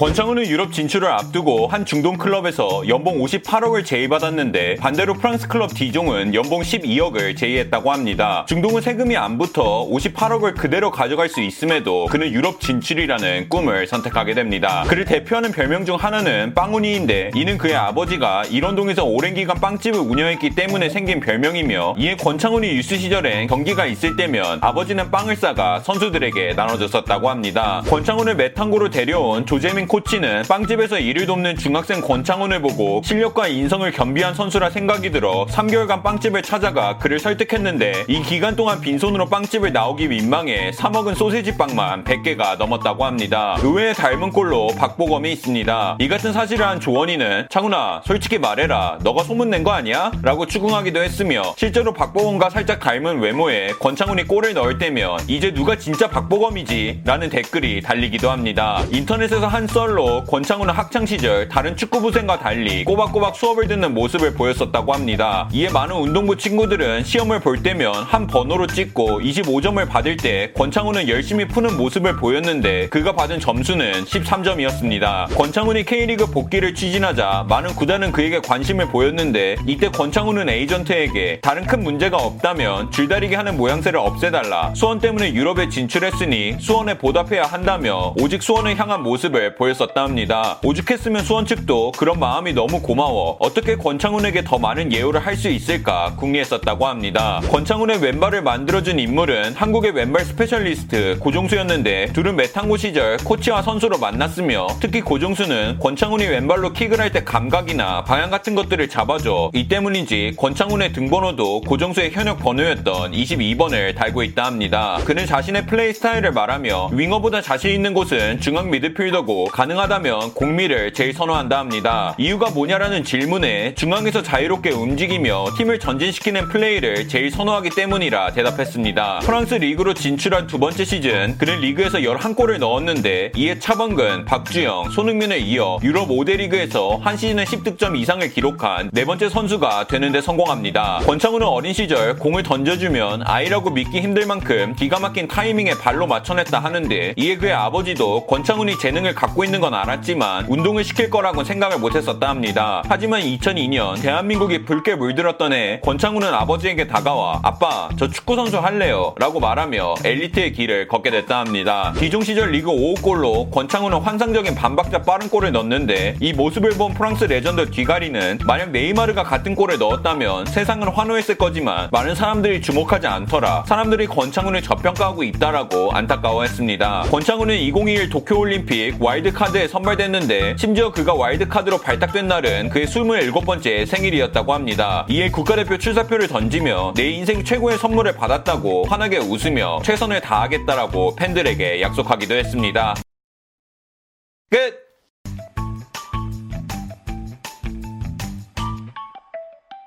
권창훈은 유럽 진출을 앞두고 한 중동 클럽에서 연봉 58억을 제의받았는데 반대로 프랑스 클럽 디종은 연봉 12억을 제의했다고 합니다. 중동은 세금이 안 붙어 58억을 그대로 가져갈 수 있음에도 그는 유럽 진출이라는 꿈을 선택하게 됩니다. 그를 대표하는 별명 중 하나는 빵훈이인데 이는 그의 아버지가 일원동에서 오랜 기간 빵집을 운영했기 때문에 생긴 별명이며 이에 권창훈이 유스 시절엔 경기가 있을 때면 아버지는 빵을 싸가 선수들에게 나눠줬었다고 합니다. 권창훈을 매탄고로 데려온 조재민 코치는 빵집에서 일을 돕는 중학생 권창훈을 보고 실력과 인성을 겸비한 선수라 생각이 들어 3개월간 빵집을 찾아가 그를 설득했는데 이 기간 동안 빈손으로 빵집을 나오기 민망해 사 먹은 소세지 빵만 100개가 넘었다고 합니다. 의외의 닮은 꼴로 박보검이 있습니다. 이 같은 사실을 한 조원이는 창훈아 솔직히 말해라 너가 소문낸 거 아니야? 라고 추궁하기도 했으며 실제로 박보검과 살짝 닮은 외모에 권창훈이 골을 넣을 때면 이제 누가 진짜 박보검이지? 라는 댓글이 달리기도 합니다. 인터넷에서 한 썰로 권창훈은 학창시절 다른 축구부생과 달리 꼬박꼬박 수업을 듣는 모습을 보였었다고 합니다. 이에 많은 운동부 친구들은 시험을 볼 때면 한 번호로 찍고 25점을 받을 때 권창훈은 열심히 푸는 모습을 보였는데 그가 받은 점수는 13점이었습니다. 권창훈이 K리그 복귀를 추진하자 많은 구단은 그에게 관심을 보였는데 이때 권창훈은 에이전트에게 다른 큰 문제가 없다면 줄다리기 하는 모양새를 없애달라 수원 때문에 유럽에 진출했으니 수원에 보답해야 한다며 오직 수원을 향한 모습을 보였었다 합니다. 오죽했으면 수원 측도 그런 마음이 너무 고마워 어떻게 권창훈에게 더 많은 예우를 할 수 있을까 궁리했었다고 합니다. 권창훈의 왼발을 만들어준 인물은 한국의 왼발 스페셜리스트 고종수였는데 둘은 매탄고 시절 코치와 선수로 만났으며 특히 고종수는 권창훈이 왼발로 킥을 할 때 감각이나 방향 같은 것들을 잡아줘 이 때문인지 권창훈의 등번호도 고종수의 현역 번호였던 22번을 달고 있다 합니다. 그는 자신의 플레이 스타일을 말하며 윙어보다 자신 있는 곳은 중앙 미드필더고 가능하다면 공미를 제일 선호한다 합니다. 이유가 뭐냐라는 질문에 중앙에서 자유롭게 움직이며 팀을 전진시키는 플레이를 제일 선호하기 때문이라 대답했습니다. 프랑스 리그로 진출한 두 번째 시즌 그는 리그에서 11골을 넣었는데 이에 차범근, 박주영, 손흥민을 이어 유럽 5대 리그에서 한 시즌에 10득점 이상을 기록한 네 번째 선수가 되는데 성공합니다. 권창훈은 어린 시절 공을 던져주면 아이라고 믿기 힘들 만큼 기가 막힌 타이밍에 발로 맞춰냈다 하는데 이에 그의 아버지도 권창훈이 재능을 갖고 있는 건 알았지만 운동을 시킬 거라고 생각을 못 했었다 합니다. 하지만 2002년 대한민국이 붉게 물들었던 해 권창훈은 아버지에게 다가와 아빠 저 축구 선수 할래요 라고 말하며 엘리트의 길을 걷게 됐다 합니다. 디종 시절 리그 5호 골로 권창훈은 환상적인 반박자 빠른 골을 넣는데 이 모습을 본 프랑스 레전드 뒤가리는 만약 네이마르가 같은 골을 넣었다면 세상은 환호했을 거지만 많은 사람들이 주목하지 않더라. 사람들이 권창훈을 저평가하고 있다라고 안타까워했습니다. 권창훈은 2021 도쿄올림픽 와일드카드에 선발됐는데 심지어 그가 와일드카드로 발탁된 날은 그의 27번째 생일이었다고 합니다. 이에 국가대표 출사표를 던지며 내 인생 최고의 선물을 받았다고 환하게 웃으며 최선을 다하겠다라고 팬들에게 약속하기도 했습니다. 끝!